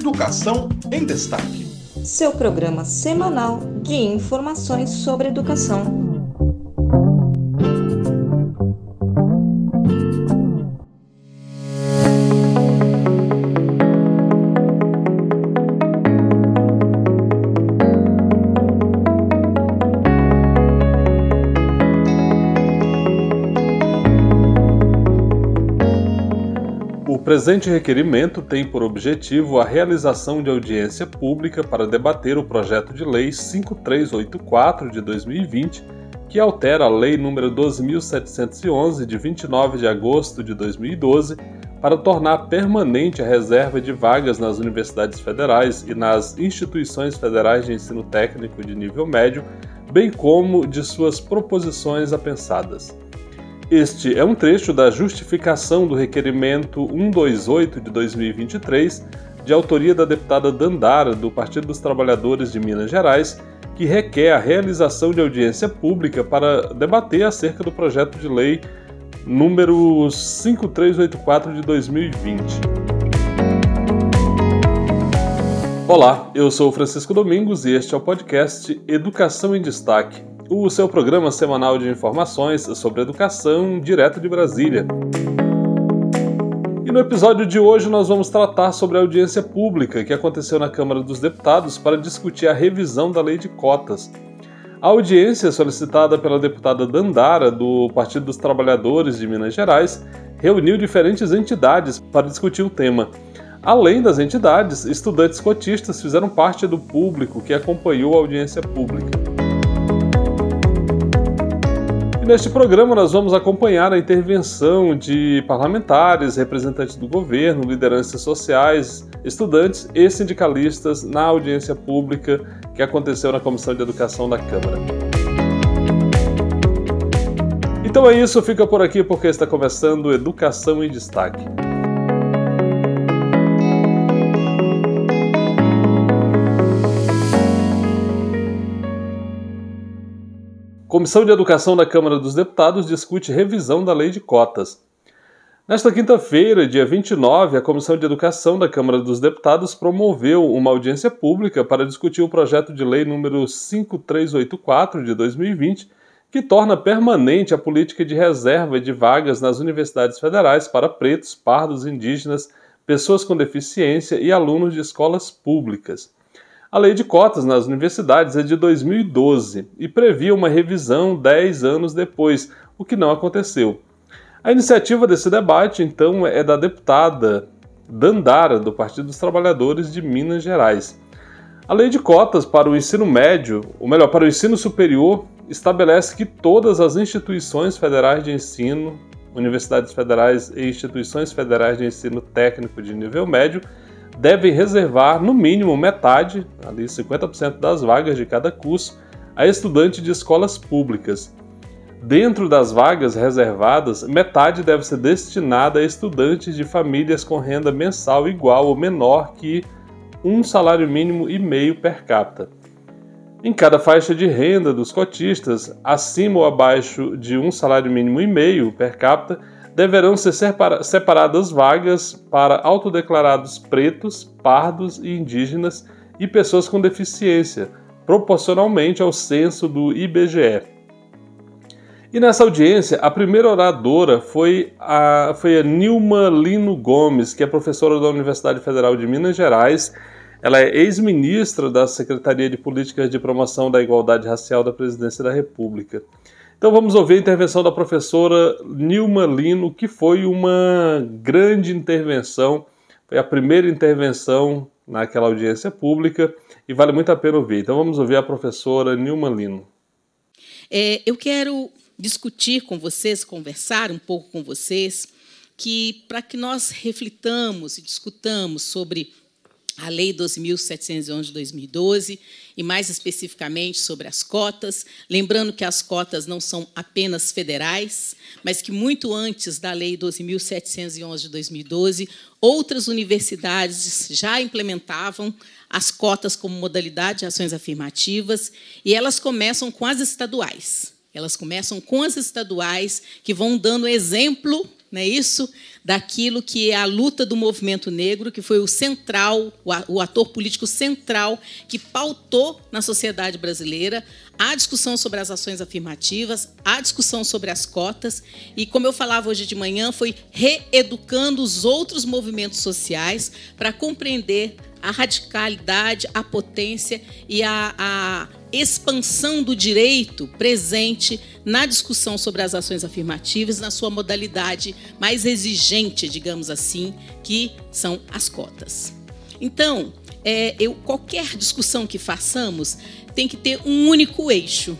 Educação em Destaque. Seu programa semanal de informações sobre educação. Presente requerimento tem por objetivo a realização de audiência pública para debater o projeto de lei 5384 de 2020, que altera a Lei nº 12.711 de 29 de agosto de 2012 para tornar permanente a reserva de vagas nas universidades federais e nas instituições federais de ensino técnico de nível médio, bem como de suas proposições apensadas. Este é um trecho da justificação do requerimento 128 de 2023, de autoria da deputada Dandara, do Partido dos Trabalhadores de Minas Gerais, que requer a realização de audiência pública para debater acerca do projeto de lei número 5384 de 2020. Olá, eu sou Francisco Domingos e este é o podcast Educação em Destaque o seu programa semanal de informações sobre educação direto de Brasília. E no episódio de hoje nós vamos tratar sobre a audiência pública que aconteceu na Câmara dos Deputados para discutir a revisão da lei de cotas. A audiência, solicitada pela deputada Dandara, do Partido dos Trabalhadores de Minas Gerais, reuniu diferentes entidades para discutir o tema. Além das entidades, estudantes cotistas fizeram parte do público que acompanhou a audiência pública neste programa nós vamos acompanhar a intervenção de parlamentares, representantes do governo, lideranças sociais, estudantes e sindicalistas na audiência pública que aconteceu na Comissão de Educação da Câmara. Então é isso, fica por aqui porque está começando Educação em Destaque. Comissão de Educação da Câmara dos Deputados discute revisão da lei de cotas. Nesta quinta-feira, dia 29, a Comissão de Educação da Câmara dos Deputados promoveu uma audiência pública para discutir o projeto de lei número 5384 de 2020, que torna permanente a política de reserva de vagas nas universidades federais para pretos, pardos, indígenas, pessoas com deficiência e alunos de escolas públicas. A lei de cotas nas universidades é de 2012 e previa uma revisão 10 anos depois, o que não aconteceu. A iniciativa desse debate, então, é da deputada Dandara, do Partido dos Trabalhadores de Minas Gerais. A lei de cotas para o ensino médio, ou melhor, para o ensino superior, estabelece que todas as instituições federais de ensino, universidades federais e instituições federais de ensino técnico de nível médio devem reservar no mínimo metade, ali 50% das vagas de cada curso, a estudante de escolas públicas. Dentro das vagas reservadas, metade deve ser destinada a estudantes de famílias com renda mensal igual ou menor que um salário mínimo e meio per capita. Em cada faixa de renda dos cotistas, acima ou abaixo de um salário mínimo e meio per capita, deverão ser separadas vagas para autodeclarados pretos, pardos e indígenas e pessoas com deficiência, proporcionalmente ao censo do IBGE. E nessa audiência, a primeira oradora foi a, foi a Nilma Lino Gomes, que é professora da Universidade Federal de Minas Gerais. Ela é ex-ministra da Secretaria de Políticas de Promoção da Igualdade Racial da Presidência da República. Então vamos ouvir a intervenção da professora Nilma Lino, que foi uma grande intervenção, foi a primeira intervenção naquela audiência pública e vale muito a pena ouvir. Então vamos ouvir a professora Nilma Lino. É, eu quero discutir com vocês, conversar um pouco com vocês, que para que nós reflitamos e discutamos sobre a Lei 12.711 de 2012 e, mais especificamente, sobre as cotas. Lembrando que as cotas não são apenas federais, mas que, muito antes da Lei 12.711 de 2012, outras universidades já implementavam as cotas como modalidade de ações afirmativas e elas começam com as estaduais. Elas começam com as estaduais, que vão dando exemplo não é isso? Daquilo que é a luta do movimento negro, que foi o central, o ator político central que pautou na sociedade brasileira a discussão sobre as ações afirmativas, a discussão sobre as cotas, e como eu falava hoje de manhã, foi reeducando os outros movimentos sociais para compreender a radicalidade, a potência e a, a expansão do direito presente na discussão sobre as ações afirmativas, na sua modalidade mais exigente, digamos assim, que são as cotas. Então, é, eu, qualquer discussão que façamos tem que ter um único eixo: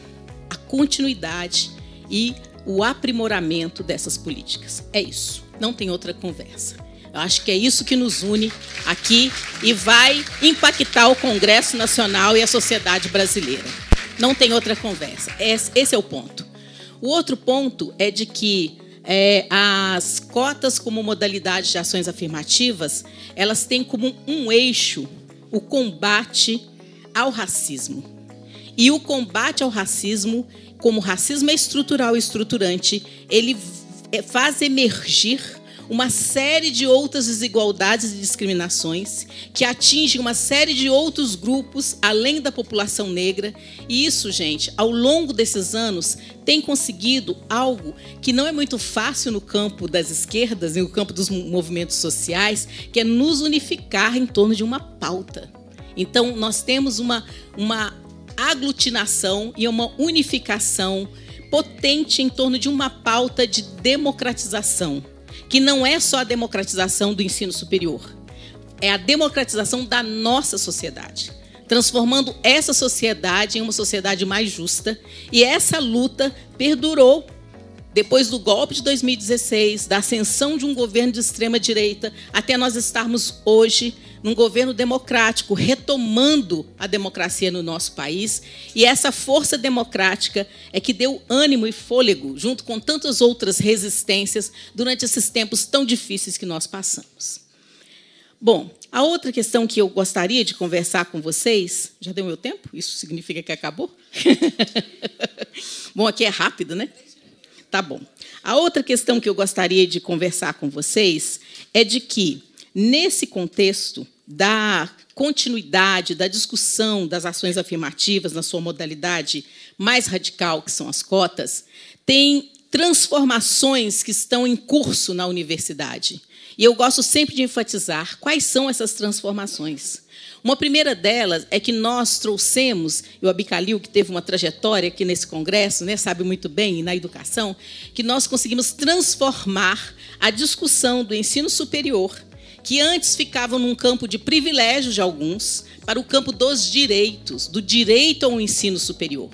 a continuidade e o aprimoramento dessas políticas. É isso, não tem outra conversa. Eu acho que é isso que nos une aqui e vai impactar o Congresso Nacional e a sociedade brasileira. Não tem outra conversa. Esse é o ponto. O outro ponto é de que é, as cotas como modalidade de ações afirmativas, elas têm como um eixo o combate ao racismo. E o combate ao racismo, como racismo é estrutural e estruturante, ele é, faz emergir uma série de outras desigualdades e discriminações que atingem uma série de outros grupos além da população negra. E isso, gente, ao longo desses anos, tem conseguido algo que não é muito fácil no campo das esquerdas, no campo dos movimentos sociais, que é nos unificar em torno de uma pauta. Então, nós temos uma, uma aglutinação e uma unificação potente em torno de uma pauta de democratização que não é só a democratização do ensino superior, é a democratização da nossa sociedade, transformando essa sociedade em uma sociedade mais justa. E essa luta perdurou depois do golpe de 2016, da ascensão de um governo de extrema direita, até nós estarmos hoje num governo democrático, retomando a democracia no nosso país. E essa força democrática é que deu ânimo e fôlego, junto com tantas outras resistências, durante esses tempos tão difíceis que nós passamos. Bom, a outra questão que eu gostaria de conversar com vocês. Já deu meu tempo? Isso significa que acabou? bom, aqui é rápido, né? Tá bom. A outra questão que eu gostaria de conversar com vocês é de que Nesse contexto da continuidade, da discussão das ações afirmativas na sua modalidade mais radical, que são as cotas, tem transformações que estão em curso na universidade. E eu gosto sempre de enfatizar quais são essas transformações. Uma primeira delas é que nós trouxemos, e o Abicalil, que teve uma trajetória aqui nesse congresso, né, sabe muito bem, na educação, que nós conseguimos transformar a discussão do ensino superior que antes ficavam num campo de privilégio de alguns, para o campo dos direitos, do direito ao ensino superior.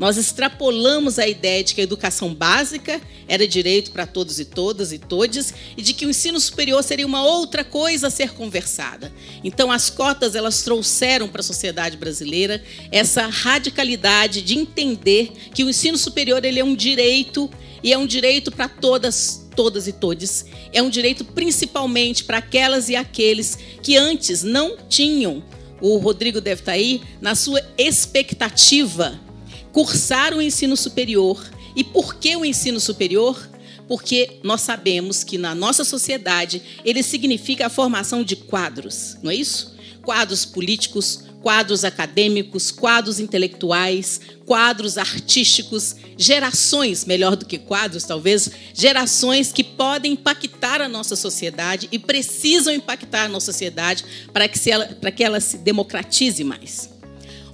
Nós extrapolamos a ideia de que a educação básica era direito para todos e todas e todes e de que o ensino superior seria uma outra coisa a ser conversada. Então as cotas elas trouxeram para a sociedade brasileira essa radicalidade de entender que o ensino superior ele é um direito e é um direito para todas, todas e todes. É um direito principalmente para aquelas e aqueles que antes não tinham. O Rodrigo deve estar tá aí na sua expectativa cursar o ensino superior. E por que o ensino superior? Porque nós sabemos que na nossa sociedade ele significa a formação de quadros, não é isso? Quadros políticos, quadros acadêmicos, quadros intelectuais, quadros artísticos, gerações, melhor do que quadros, talvez, gerações que podem impactar a nossa sociedade e precisam impactar a nossa sociedade para que, ela, para que ela se democratize mais.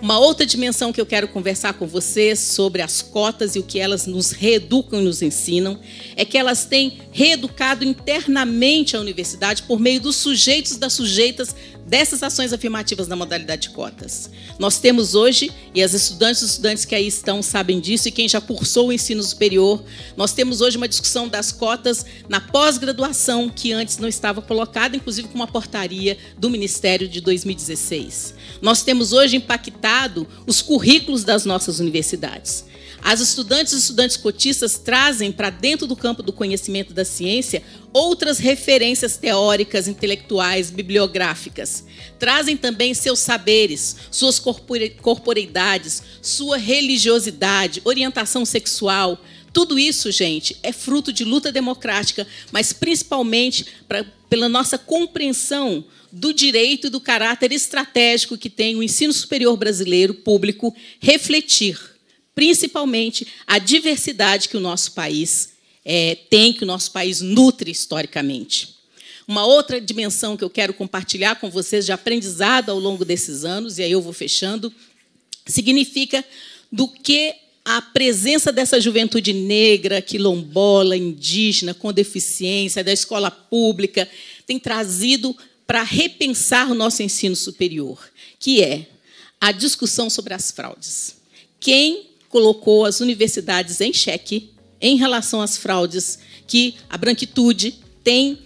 Uma outra dimensão que eu quero conversar com vocês sobre as cotas e o que elas nos reeducam e nos ensinam é que elas têm reeducado internamente a universidade por meio dos sujeitos das sujeitas dessas ações afirmativas na modalidade de cotas. Nós temos hoje, e as estudantes e estudantes que aí estão sabem disso, e quem já cursou o ensino superior, nós temos hoje uma discussão das cotas na pós-graduação, que antes não estava colocada, inclusive com uma portaria do Ministério de 2016. Nós temos hoje impactado os currículos das nossas universidades. As estudantes e estudantes cotistas trazem para dentro do campo do conhecimento da ciência outras referências teóricas, intelectuais, bibliográficas. Trazem também seus saberes, suas corporeidades, sua religiosidade, orientação sexual, Tudo isso, gente, é fruto de luta democrática, mas principalmente pra, pela nossa compreensão do direito e do caráter estratégico que tem o ensino superior brasileiro público refletir, principalmente, a diversidade que o nosso país é, tem, que o nosso país nutre historicamente. Uma outra dimensão que eu quero compartilhar com vocês de aprendizado ao longo desses anos, e aí eu vou fechando, significa do que a presença dessa juventude negra, quilombola, indígena, com deficiência, da escola pública, tem trazido para repensar o nosso ensino superior, que é a discussão sobre as fraudes. Quem colocou as universidades em xeque em relação às fraudes que a branquitude tem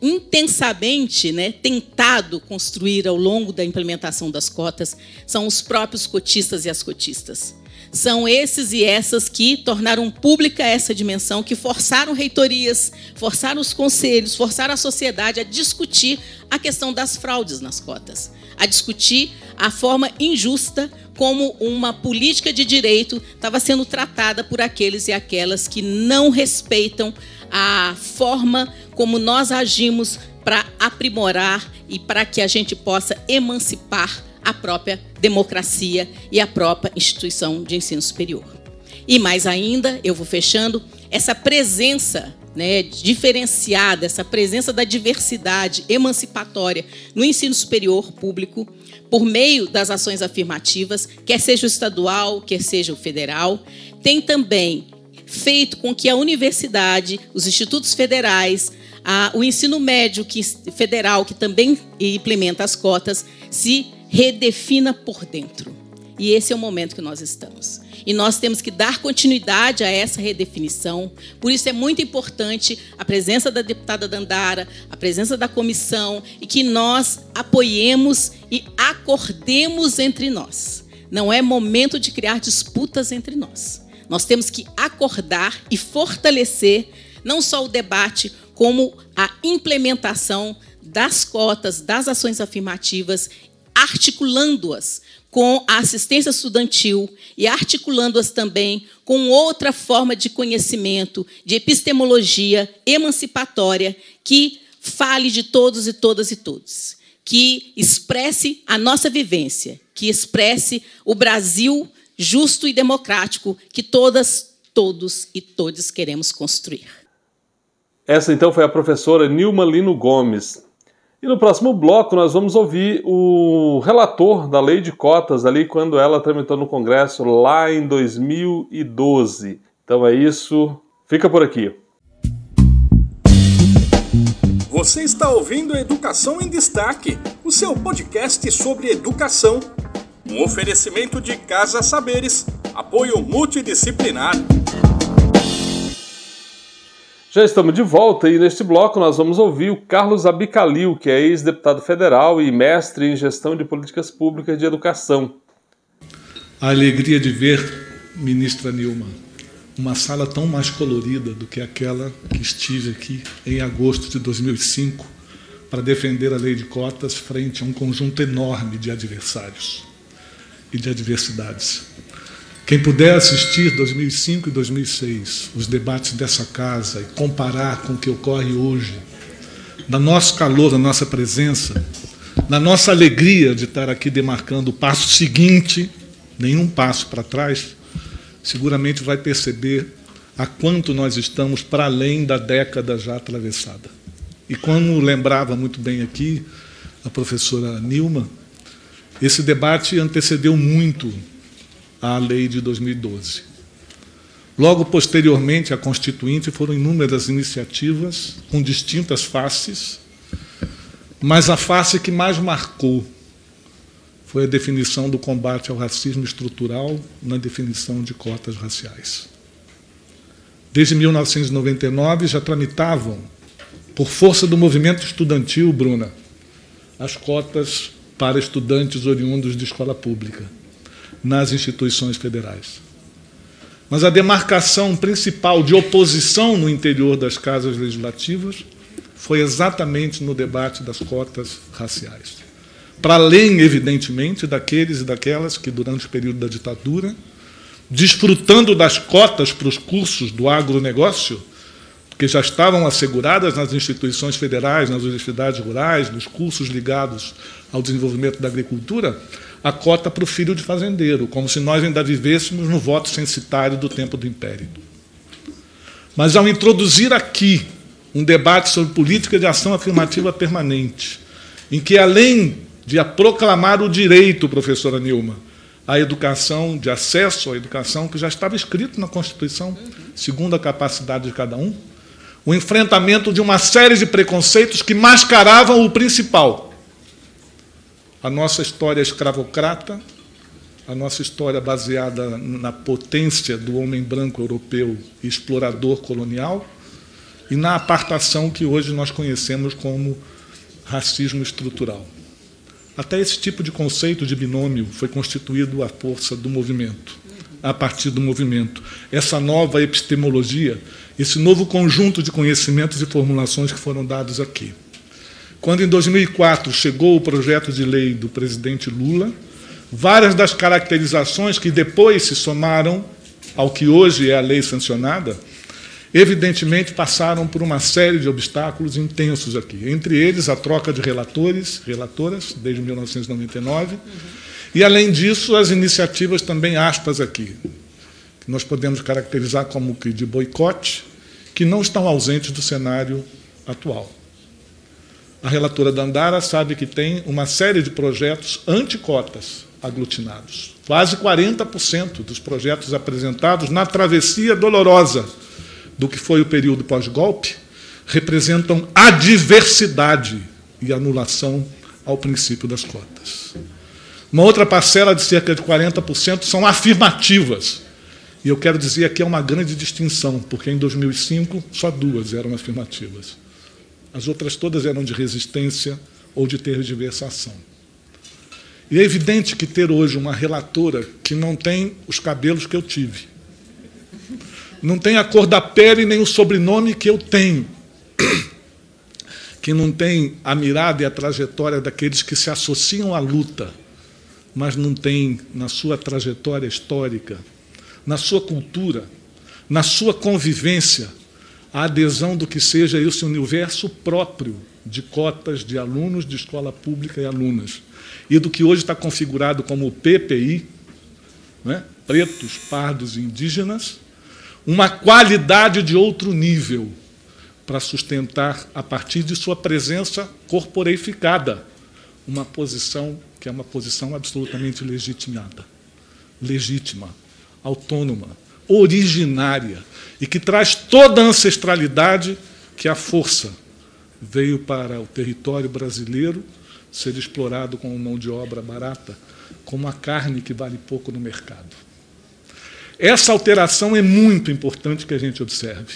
intensamente né, tentado construir ao longo da implementação das cotas são os próprios cotistas e as cotistas. São esses e essas que tornaram pública essa dimensão, que forçaram reitorias, forçaram os conselhos, forçaram a sociedade a discutir a questão das fraudes nas cotas, a discutir a forma injusta como uma política de direito estava sendo tratada por aqueles e aquelas que não respeitam a forma como nós agimos para aprimorar e para que a gente possa emancipar a própria democracia e a própria instituição de ensino superior. E mais ainda, eu vou fechando, essa presença né, diferenciada, essa presença da diversidade emancipatória no ensino superior público, por meio das ações afirmativas, quer seja o estadual, quer seja o federal, tem também feito com que a universidade, os institutos federais, a, o ensino médio que, federal, que também implementa as cotas, se redefina por dentro. E esse é o momento que nós estamos. E nós temos que dar continuidade a essa redefinição. Por isso é muito importante a presença da deputada Dandara, a presença da comissão e que nós apoiemos e acordemos entre nós. Não é momento de criar disputas entre nós. Nós temos que acordar e fortalecer não só o debate, como a implementação das cotas, das ações afirmativas, articulando-as com a assistência estudantil e articulando-as também com outra forma de conhecimento, de epistemologia emancipatória que fale de todos e todas e todos, que expresse a nossa vivência, que expresse o Brasil justo e democrático que todas, todos e todos queremos construir. Essa então foi a professora Nilma Lino Gomes. E no próximo bloco nós vamos ouvir o relator da lei de cotas ali quando ela tramitou no Congresso lá em 2012. Então é isso, fica por aqui. Você está ouvindo Educação em Destaque, o seu podcast sobre educação. Um oferecimento de Casa Saberes, apoio multidisciplinar. Já estamos de volta e neste bloco nós vamos ouvir o Carlos Abicalil, que é ex-deputado federal e mestre em gestão de políticas públicas de educação. A alegria de ver, ministra Nilma, uma sala tão mais colorida do que aquela que estive aqui em agosto de 2005 para defender a lei de cotas frente a um conjunto enorme de adversários e de adversidades. Quem puder assistir 2005 e 2006, os debates dessa casa e comparar com o que ocorre hoje, na nosso calor, na nossa presença, na nossa alegria de estar aqui demarcando o passo seguinte, nenhum passo para trás, seguramente vai perceber a quanto nós estamos para além da década já atravessada. E como lembrava muito bem aqui a professora Nilma, esse debate antecedeu muito à lei de 2012. Logo posteriormente à Constituinte foram inúmeras iniciativas com distintas faces, mas a face que mais marcou foi a definição do combate ao racismo estrutural na definição de cotas raciais. Desde 1999 já tramitavam, por força do movimento estudantil, Bruna, as cotas para estudantes oriundos de escola pública nas instituições federais. Mas a demarcação principal de oposição no interior das casas legislativas foi exatamente no debate das cotas raciais. Para além, evidentemente, daqueles e daquelas que, durante o período da ditadura, desfrutando das cotas para os cursos do agronegócio, que já estavam asseguradas nas instituições federais, nas universidades rurais, nos cursos ligados ao desenvolvimento da agricultura, a cota para o filho de fazendeiro, como se nós ainda vivêssemos no voto censitário do tempo do Império. Mas ao introduzir aqui um debate sobre política de ação afirmativa permanente, em que, além de proclamar o direito, professora Nilma, à educação, de acesso à educação, que já estava escrito na Constituição, segundo a capacidade de cada um, o enfrentamento de uma série de preconceitos que mascaravam o principal. A nossa história escravocrata, a nossa história baseada na potência do homem branco europeu explorador colonial, e na apartação que hoje nós conhecemos como racismo estrutural. Até esse tipo de conceito de binômio foi constituído à força do movimento, a partir do movimento. Essa nova epistemologia esse novo conjunto de conhecimentos e formulações que foram dados aqui. Quando, em 2004, chegou o projeto de lei do presidente Lula, várias das caracterizações que depois se somaram ao que hoje é a lei sancionada, evidentemente passaram por uma série de obstáculos intensos aqui. Entre eles, a troca de relatores, relatoras, desde 1999, uhum. e, além disso, as iniciativas também aspas aqui, que nós podemos caracterizar como que de boicote, que não estão ausentes do cenário atual. A relatora Dandara sabe que tem uma série de projetos anticotas aglutinados. Quase 40% dos projetos apresentados na travessia dolorosa do que foi o período pós-golpe representam a diversidade e anulação ao princípio das cotas. Uma outra parcela de cerca de 40% são afirmativas, e eu quero dizer aqui é uma grande distinção, porque em 2005 só duas eram afirmativas. As outras todas eram de resistência ou de tergiversação. E é evidente que ter hoje uma relatora que não tem os cabelos que eu tive, não tem a cor da pele nem o sobrenome que eu tenho, que não tem a mirada e a trajetória daqueles que se associam à luta, mas não tem na sua trajetória histórica na sua cultura, na sua convivência, a adesão do que seja esse universo próprio de cotas de alunos de escola pública e alunas, e do que hoje está configurado como o PPI, né? pretos, pardos e indígenas, uma qualidade de outro nível para sustentar, a partir de sua presença corporeificada, uma posição que é uma posição absolutamente legitimada, legítima, autônoma, originária e que traz toda a ancestralidade que a força veio para o território brasileiro ser explorado como mão de obra barata, como a carne que vale pouco no mercado. Essa alteração é muito importante que a gente observe.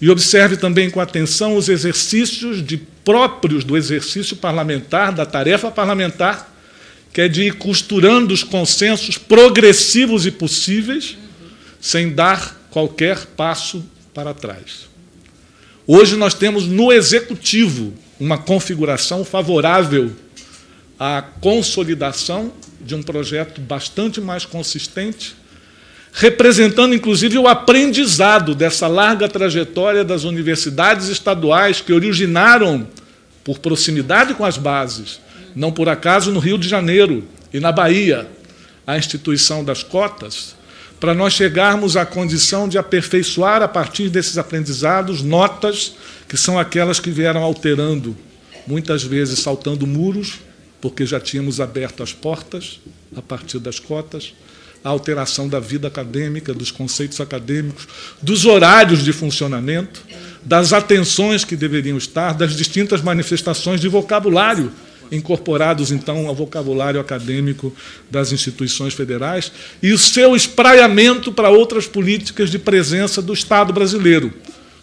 E observe também com atenção os exercícios de próprios do exercício parlamentar, da tarefa parlamentar, que é de ir costurando os consensos progressivos e possíveis, sem dar qualquer passo para trás. Hoje nós temos no executivo uma configuração favorável à consolidação de um projeto bastante mais consistente, representando inclusive o aprendizado dessa larga trajetória das universidades estaduais que originaram, por proximidade com as bases, não por acaso no Rio de Janeiro e na Bahia, a instituição das cotas, para nós chegarmos à condição de aperfeiçoar, a partir desses aprendizados, notas que são aquelas que vieram alterando, muitas vezes saltando muros, porque já tínhamos aberto as portas a partir das cotas, a alteração da vida acadêmica, dos conceitos acadêmicos, dos horários de funcionamento, das atenções que deveriam estar, das distintas manifestações de vocabulário incorporados então ao vocabulário acadêmico das instituições federais e o seu espraiamento para outras políticas de presença do Estado brasileiro,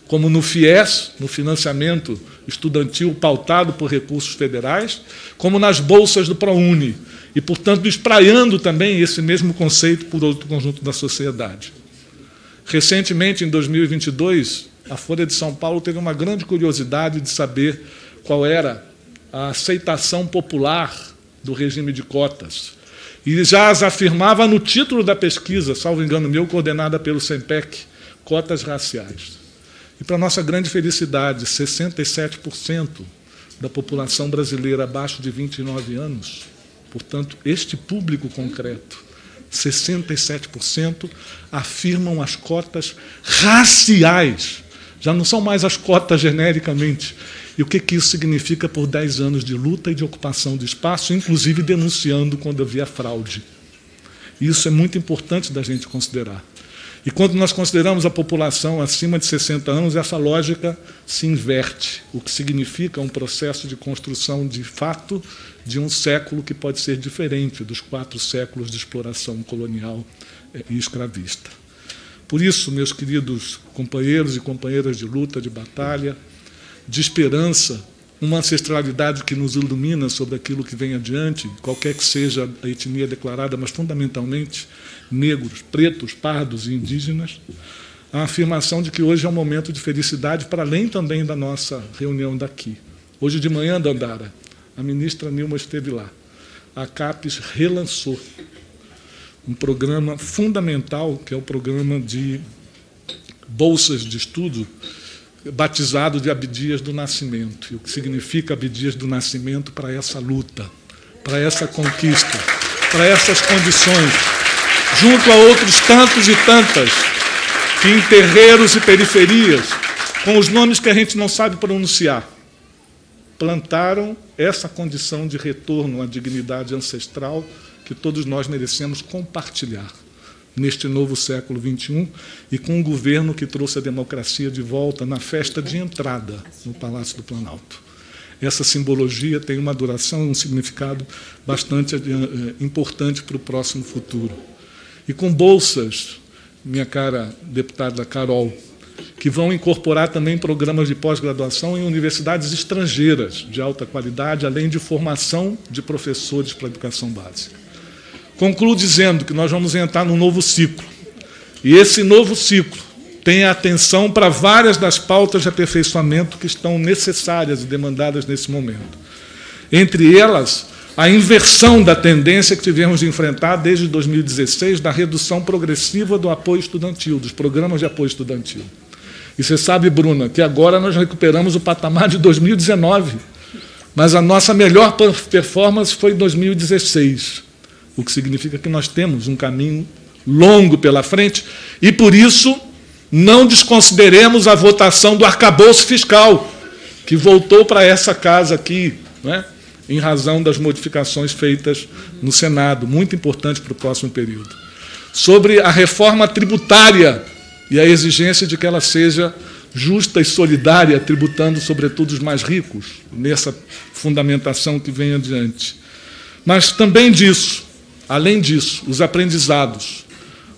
como no FIES, no financiamento estudantil pautado por recursos federais, como nas bolsas do ProUni, e, portanto, espraiando também esse mesmo conceito por outro conjunto da sociedade. Recentemente, em 2022, a Folha de São Paulo teve uma grande curiosidade de saber qual era a aceitação popular do regime de cotas. e já as afirmava no título da pesquisa, salvo engano meu, coordenada pelo SEMPEC, cotas raciais. E, para nossa grande felicidade, 67% da população brasileira abaixo de 29 anos, portanto, este público concreto, 67% afirmam as cotas raciais. Já não são mais as cotas genericamente. E o que, que isso significa por 10 anos de luta e de ocupação de espaço, inclusive denunciando quando havia fraude. Isso é muito importante da gente considerar. E quando nós consideramos a população acima de 60 anos, essa lógica se inverte, o que significa um processo de construção de fato de um século que pode ser diferente dos quatro séculos de exploração colonial eh, e escravista. Por isso, meus queridos companheiros e companheiras de luta, de batalha, de esperança, uma ancestralidade que nos ilumina sobre aquilo que vem adiante, qualquer que seja a etnia declarada, mas fundamentalmente negros, pretos, pardos e indígenas, a afirmação de que hoje é um momento de felicidade para além também da nossa reunião daqui. Hoje de manhã, Dandara, a ministra Nilma esteve lá. A CAPES relançou um programa fundamental, que é o programa de bolsas de estudo, batizado de Abdias do Nascimento. E o que significa Abdias do Nascimento para essa luta, para essa conquista, para essas condições junto a outros tantos e tantas que em terreiros e periferias, com os nomes que a gente não sabe pronunciar, plantaram essa condição de retorno à dignidade ancestral que todos nós merecemos compartilhar neste novo século XXI e com um governo que trouxe a democracia de volta na festa de entrada no Palácio do Planalto. Essa simbologia tem uma duração e um significado bastante eh, importante para o próximo futuro e com bolsas, minha cara deputada Carol, que vão incorporar também programas de pós-graduação em universidades estrangeiras de alta qualidade, além de formação de professores para a educação básica. Concluo dizendo que nós vamos entrar num novo ciclo. E esse novo ciclo tem atenção para várias das pautas de aperfeiçoamento que estão necessárias e demandadas nesse momento. Entre elas, a inversão da tendência que tivemos de enfrentar desde 2016 da redução progressiva do apoio estudantil, dos programas de apoio estudantil. E você sabe, Bruna, que agora nós recuperamos o patamar de 2019, mas a nossa melhor performance foi em 2016, o que significa que nós temos um caminho longo pela frente e, por isso, não desconsideremos a votação do arcabouço fiscal, que voltou para essa casa aqui, não é? em razão das modificações feitas no Senado, muito importante para o próximo período. Sobre a reforma tributária e a exigência de que ela seja justa e solidária, tributando sobretudo os mais ricos, nessa fundamentação que vem adiante. Mas também disso, além disso, os aprendizados,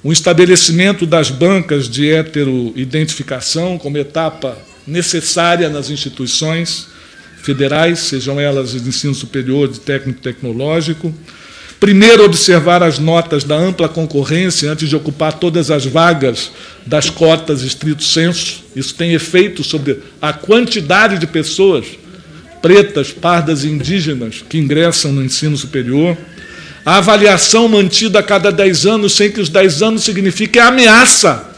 o estabelecimento das bancas de heteroidentificação como etapa necessária nas instituições, federais, sejam elas de ensino superior, de técnico tecnológico. Primeiro, observar as notas da ampla concorrência antes de ocupar todas as vagas das cotas estrito senso. Isso tem efeito sobre a quantidade de pessoas pretas, pardas e indígenas que ingressam no ensino superior. A avaliação mantida a cada 10 anos, sem que os 10 anos signifiquem ameaça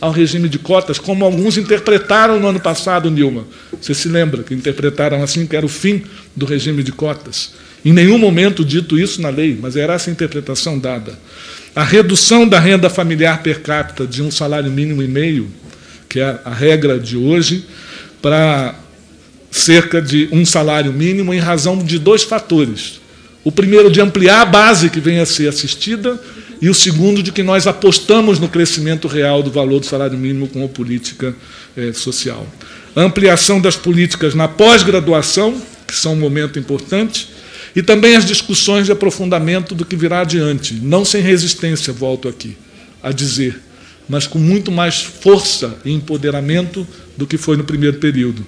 ao regime de cotas, como alguns interpretaram no ano passado, Nilma. Você se lembra que interpretaram assim que era o fim do regime de cotas? Em nenhum momento dito isso na lei, mas era essa interpretação dada. A redução da renda familiar per capita de um salário mínimo e meio, que é a regra de hoje, para cerca de um salário mínimo em razão de dois fatores. O primeiro, de ampliar a base que vem a ser assistida, e o segundo, de que nós apostamos no crescimento real do valor do salário mínimo com a política eh, social. A ampliação das políticas na pós-graduação, que são um momento importante, e também as discussões de aprofundamento do que virá adiante, não sem resistência, volto aqui a dizer, mas com muito mais força e empoderamento do que foi no primeiro período.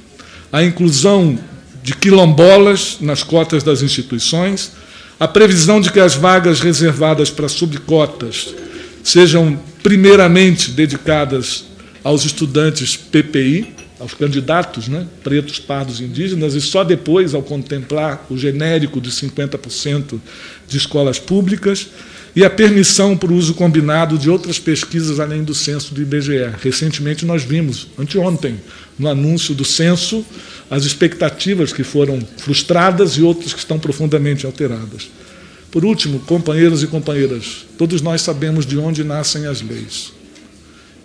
A inclusão de quilombolas nas cotas das instituições, a previsão de que as vagas reservadas para subcotas sejam primeiramente dedicadas aos estudantes PPI, aos candidatos, né, pretos, pardos e indígenas, e só depois, ao contemplar o genérico de 50% de escolas públicas, e a permissão para o uso combinado de outras pesquisas além do censo do IBGE. Recentemente nós vimos, anteontem, no anúncio do censo, as expectativas que foram frustradas e outras que estão profundamente alteradas. Por último, companheiros e companheiras, todos nós sabemos de onde nascem as leis.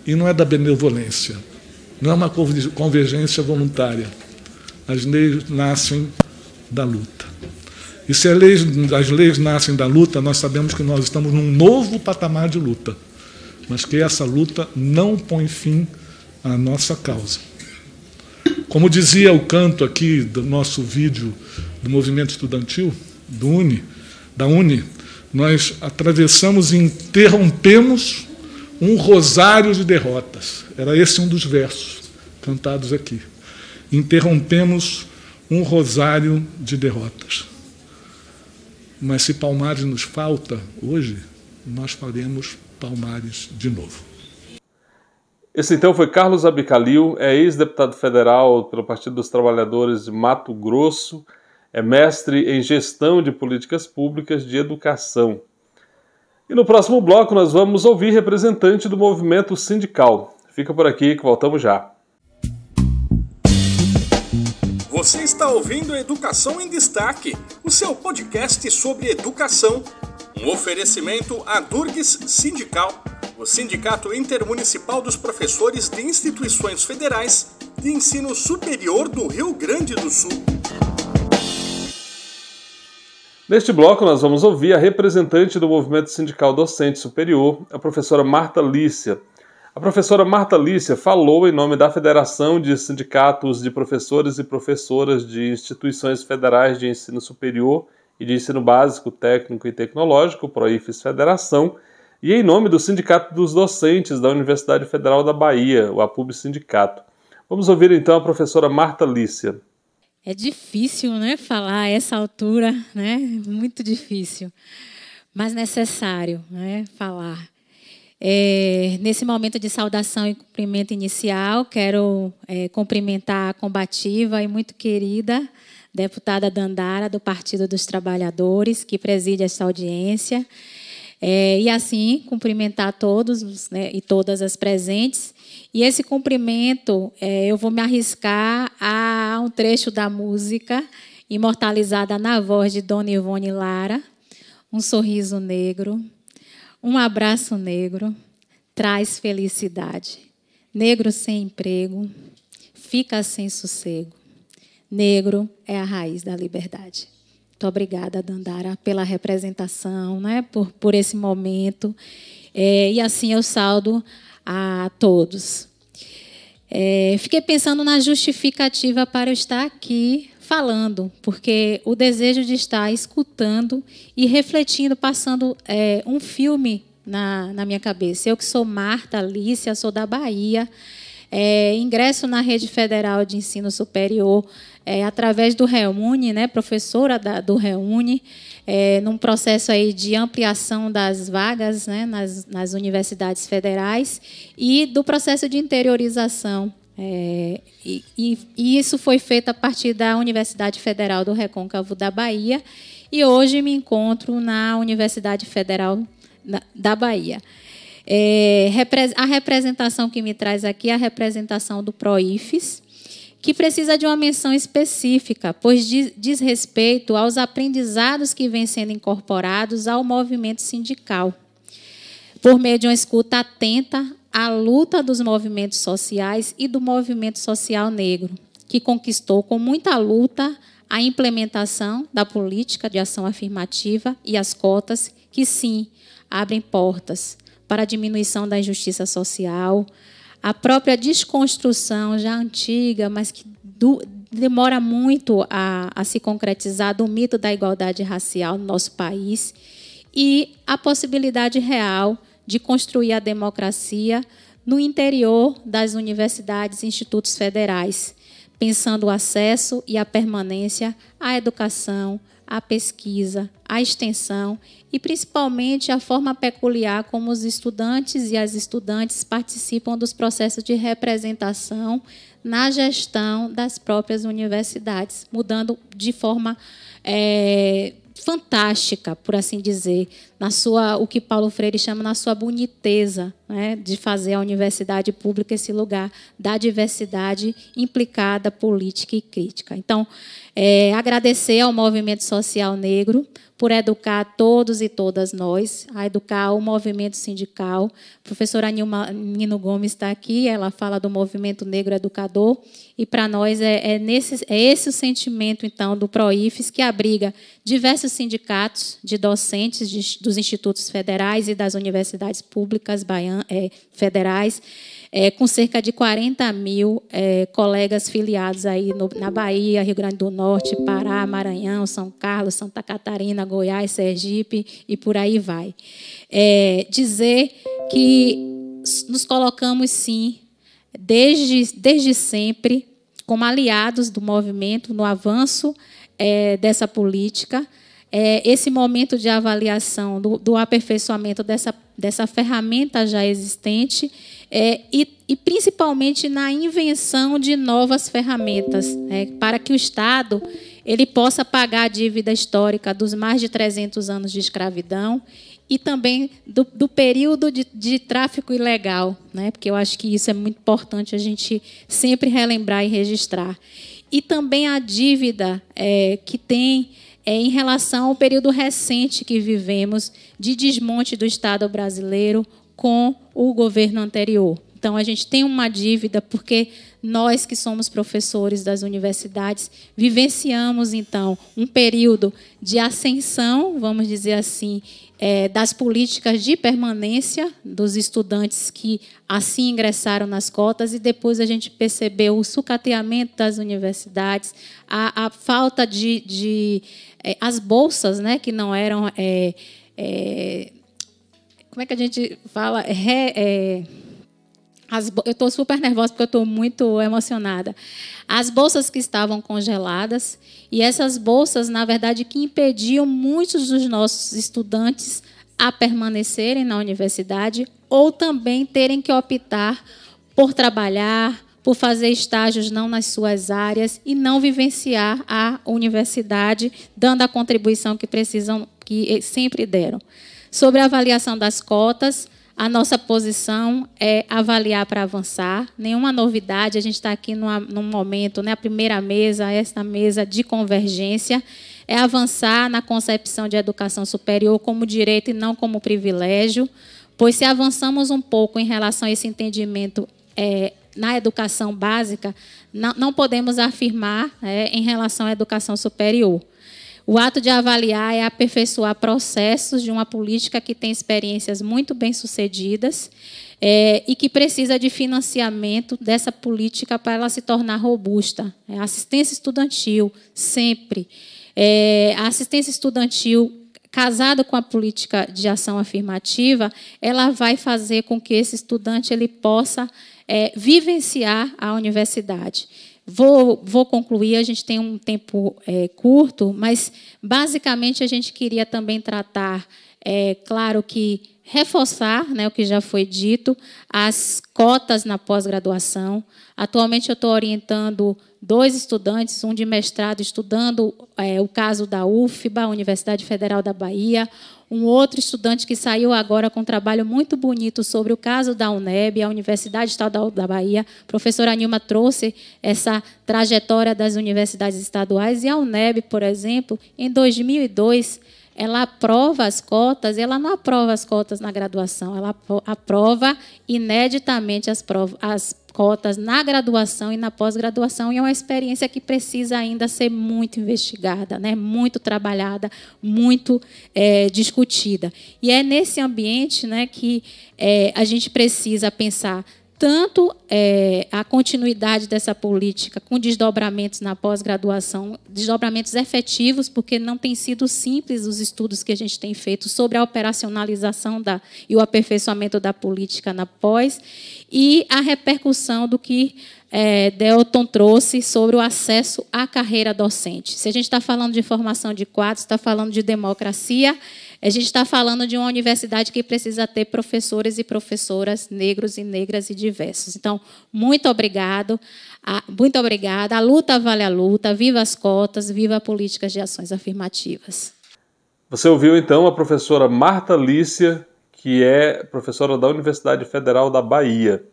E não é da benevolência, não é uma convergência voluntária. As leis nascem da luta. E se as leis, as leis nascem da luta, nós sabemos que nós estamos num novo patamar de luta, mas que essa luta não põe fim à nossa causa. Como dizia o canto aqui do nosso vídeo do movimento estudantil, do da UNI, nós atravessamos e interrompemos um rosário de derrotas. Era esse um dos versos cantados aqui. Interrompemos um rosário de derrotas. Mas se Palmares nos falta hoje, nós faremos Palmares de novo. Esse então foi Carlos Abicalil, é ex-deputado federal pelo Partido dos Trabalhadores de Mato Grosso, é mestre em gestão de políticas públicas de educação. E no próximo bloco nós vamos ouvir representante do movimento sindical. Fica por aqui que voltamos já. Você está ouvindo Educação em Destaque, o seu podcast sobre educação. Um oferecimento à Durgues Sindical, o Sindicato Intermunicipal dos Professores de Instituições Federais de Ensino Superior do Rio Grande do Sul. Neste bloco, nós vamos ouvir a representante do Movimento Sindical Docente Superior, a professora Marta Lícia a professora Marta Lícia falou em nome da Federação de Sindicatos de Professores e Professoras de Instituições Federais de Ensino Superior e de Ensino Básico, Técnico e Tecnológico, PROIFES Federação, e em nome do Sindicato dos Docentes da Universidade Federal da Bahia, o APUB Sindicato. Vamos ouvir então a professora Marta Lícia. É difícil, né, falar a essa altura, né? Muito difícil, mas necessário, né, falar. É, nesse momento de saudação e cumprimento inicial, quero é, cumprimentar a combativa e muito querida deputada Dandara, do Partido dos Trabalhadores, que preside esta audiência. É, e assim, cumprimentar todos né, e todas as presentes. E esse cumprimento, é, eu vou me arriscar a um trecho da música imortalizada na voz de Dona Ivone Lara, Um Sorriso Negro, um abraço negro traz felicidade. Negro sem emprego fica sem sossego. Negro é a raiz da liberdade. Muito obrigada, Dandara, pela representação, né? por, por esse momento. É, e assim eu saldo a todos. É, fiquei pensando na justificativa para eu estar aqui falando, porque o desejo de estar escutando e refletindo, passando é, um filme na, na minha cabeça. Eu que sou Marta Alicia, sou da Bahia, é, ingresso na rede federal de ensino superior é, através do Reúne, né, professora da, do Reúne, é, num processo aí de ampliação das vagas né, nas, nas universidades federais e do processo de interiorização é, e, e, e, isso foi feito a partir da Universidade Federal do Recôncavo da Bahia. E hoje me encontro na Universidade Federal da Bahia. É, a representação que me traz aqui é a representação do PROIFES, que precisa de uma menção específica, pois diz, diz respeito aos aprendizados que vêm sendo incorporados ao movimento sindical, por meio de uma escuta atenta a luta dos movimentos sociais e do movimento social negro, que conquistou com muita luta a implementação da política de ação afirmativa e as cotas, que sim abrem portas para a diminuição da injustiça social, a própria desconstrução já antiga, mas que do, demora muito a, a se concretizar do mito da igualdade racial no nosso país e a possibilidade real de construir a democracia no interior das universidades e institutos federais, pensando o acesso e a permanência à educação, a pesquisa, a extensão e principalmente a forma peculiar como os estudantes e as estudantes participam dos processos de representação na gestão das próprias universidades, mudando de forma é, fantástica, por assim dizer, na sua o que Paulo Freire chama na sua boniteza, né, de fazer a universidade pública esse lugar da diversidade implicada política e crítica. Então, é, agradecer ao movimento social negro por educar todos e todas nós, a educar o movimento sindical. A professora Nilma, Nino Gomes está aqui, ela fala do movimento negro educador, e para nós é, é, nesse, é esse o sentimento, então, do PROIFES, que abriga diversos sindicatos de docentes de, dos institutos federais e das universidades públicas baian, é, federais, é, com cerca de 40 mil é, colegas filiados aí no, na Bahia, Rio Grande do Norte, Pará, Maranhão, São Carlos, Santa Catarina, Goiás, Sergipe e por aí vai. É, dizer que nos colocamos, sim, desde, desde sempre, como aliados do movimento no avanço dessa política. É, esse momento de avaliação, do, do aperfeiçoamento dessa, dessa ferramenta já existente é, e, e, principalmente na invenção de novas ferramentas, né, para que o Estado ele possa pagar a dívida histórica dos mais de 300 anos de escravidão e também do, do período de, de, tráfico ilegal, né, porque eu acho que isso é muito importante a gente sempre relembrar e registrar. E também a dívida é, que tem é, em relação ao período recente que vivemos de desmonte do Estado brasileiro, com o governo anterior. Então, a gente tem uma dívida, porque nós que somos professores das universidades vivenciamos, então, um período de ascensão, vamos dizer assim, é, das políticas de permanência dos estudantes que assim ingressaram nas cotas, e depois a gente percebeu o sucateamento das universidades, a, a falta de. de é, as bolsas, né, que não eram. É, é como é que a gente fala? Re, é, as, eu estou super nervosa porque eu estou muito emocionada. As bolsas que estavam congeladas e essas bolsas, na verdade, que impediam muitos dos nossos estudantes a permanecerem na universidade ou também terem que optar por trabalhar, por fazer estágios não nas suas áreas e não vivenciar a universidade, dando a contribuição que precisam, que sempre deram. Sobre a avaliação das cotas, a nossa posição é avaliar para avançar. Nenhuma novidade. A gente está aqui numa, num momento, né, a primeira mesa, esta mesa de convergência, é avançar na concepção de educação superior como direito e não como privilégio. Pois se avançamos um pouco em relação a esse entendimento é, na educação básica, não, não podemos afirmar é, em relação à educação superior. O ato de avaliar é aperfeiçoar processos de uma política que tem experiências muito bem sucedidas é, e que precisa de financiamento dessa política para ela se tornar robusta. É, assistência estudantil, sempre. É, a assistência estudantil casada com a política de ação afirmativa, ela vai fazer com que esse estudante ele possa é, vivenciar a universidade. Vou, vou concluir, a gente tem um tempo é, curto, mas basicamente a gente queria também tratar, é, claro que reforçar né, o que já foi dito, as cotas na pós-graduação. Atualmente eu estou orientando dois estudantes, um de mestrado estudando é, o caso da UFBA, Universidade Federal da Bahia, um outro estudante que saiu agora com um trabalho muito bonito sobre o caso da UNEB, a Universidade Estadual da Bahia. A professora Nilma trouxe essa trajetória das universidades estaduais e a UNEB, por exemplo, em 2002, ela aprova as cotas, ela não aprova as cotas na graduação, ela aprova ineditamente as, provas, as cotas na graduação e na pós-graduação, e é uma experiência que precisa ainda ser muito investigada, né? muito trabalhada, muito é, discutida. E é nesse ambiente né, que é, a gente precisa pensar tanto é, a continuidade dessa política com desdobramentos na pós-graduação, desdobramentos efetivos, porque não tem sido simples os estudos que a gente tem feito sobre a operacionalização da, e o aperfeiçoamento da política na pós, e a repercussão do que é, Delton trouxe sobre o acesso à carreira docente. Se a gente está falando de formação de quadros, está falando de democracia, a gente está falando de uma universidade que precisa ter professores e professoras negros e negras e diversos. Então, muito obrigado, muito obrigada. A luta vale a luta. Viva as cotas, viva políticas de ações afirmativas. Você ouviu então a professora Marta Lícia, que é professora da Universidade Federal da Bahia.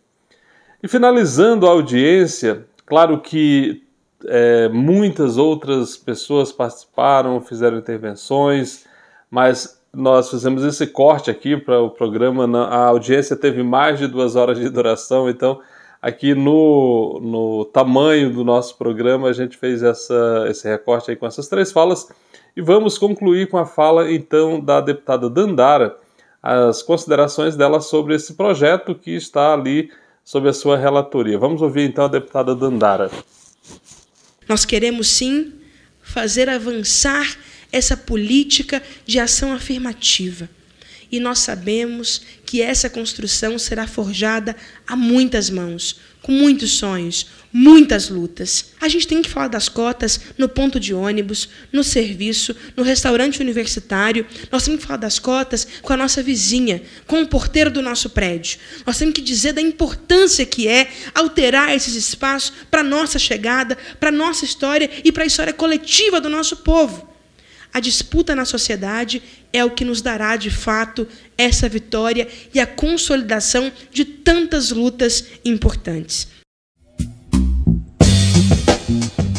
E finalizando a audiência, claro que é, muitas outras pessoas participaram, fizeram intervenções mas nós fizemos esse corte aqui para o programa. A audiência teve mais de duas horas de duração, então aqui no, no tamanho do nosso programa a gente fez essa, esse recorte aí com essas três falas e vamos concluir com a fala então da deputada Dandara, as considerações dela sobre esse projeto que está ali sob a sua relatoria. Vamos ouvir então a deputada Dandara. Nós queremos sim fazer avançar essa política de ação afirmativa. E nós sabemos que essa construção será forjada a muitas mãos, com muitos sonhos, muitas lutas. A gente tem que falar das cotas no ponto de ônibus, no serviço, no restaurante universitário. Nós temos que falar das cotas com a nossa vizinha, com o porteiro do nosso prédio. Nós temos que dizer da importância que é alterar esses espaços para a nossa chegada, para a nossa história e para a história coletiva do nosso povo. A disputa na sociedade é o que nos dará, de fato, essa vitória e a consolidação de tantas lutas importantes.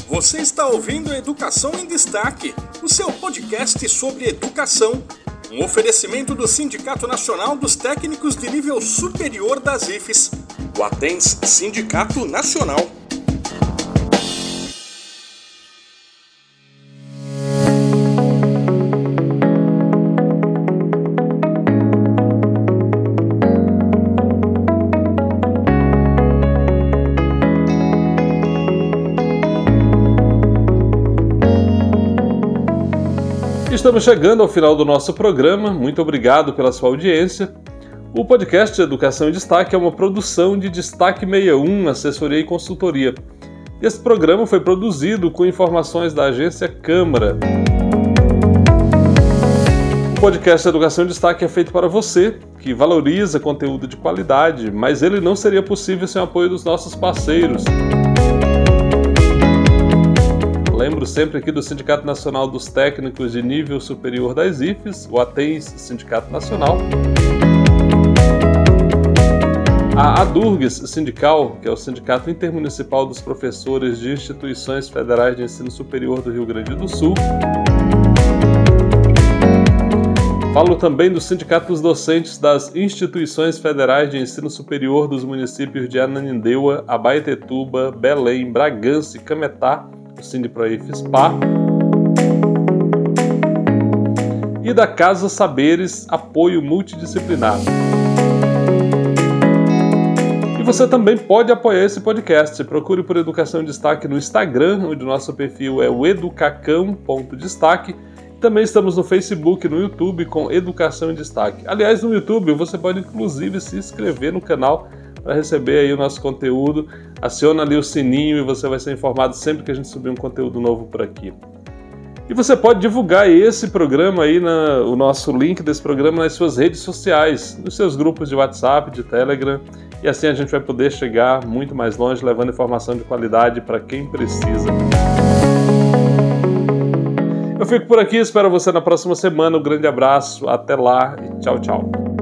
Você está ouvindo Educação em Destaque, o seu podcast sobre educação. Um oferecimento do Sindicato Nacional dos Técnicos de Nível Superior das IFES, o Atens Sindicato Nacional. Estamos chegando ao final do nosso programa. Muito obrigado pela sua audiência. O podcast Educação em Destaque é uma produção de Destaque 61, assessoria e consultoria. Esse programa foi produzido com informações da agência Câmara. O podcast Educação em Destaque é feito para você, que valoriza conteúdo de qualidade, mas ele não seria possível sem o apoio dos nossos parceiros. Lembro sempre aqui do Sindicato Nacional dos Técnicos de Nível Superior das IFES, o ATENS Sindicato Nacional. A ADURGS Sindical, que é o Sindicato Intermunicipal dos Professores de Instituições Federais de Ensino Superior do Rio Grande do Sul. Falo também do Sindicato dos Docentes das Instituições Federais de Ensino Superior dos municípios de Ananindeua, Abaetetuba, Belém, Bragança e Cametá, Sindiproif-SPA, e da Casa Saberes Apoio Multidisciplinar. E você também pode apoiar esse podcast. Procure por Educação em Destaque no Instagram, onde nosso perfil é o educacão.destaque. Também estamos no Facebook e no YouTube com Educação em Destaque. Aliás, no YouTube você pode inclusive se inscrever no canal para receber aí o nosso conteúdo. Aciona ali o sininho e você vai ser informado sempre que a gente subir um conteúdo novo por aqui. E você pode divulgar esse programa aí, na, o nosso link desse programa nas suas redes sociais, nos seus grupos de WhatsApp, de Telegram, e assim a gente vai poder chegar muito mais longe, levando informação de qualidade para quem precisa. Eu fico por aqui, espero você na próxima semana. Um grande abraço, até lá e tchau, tchau.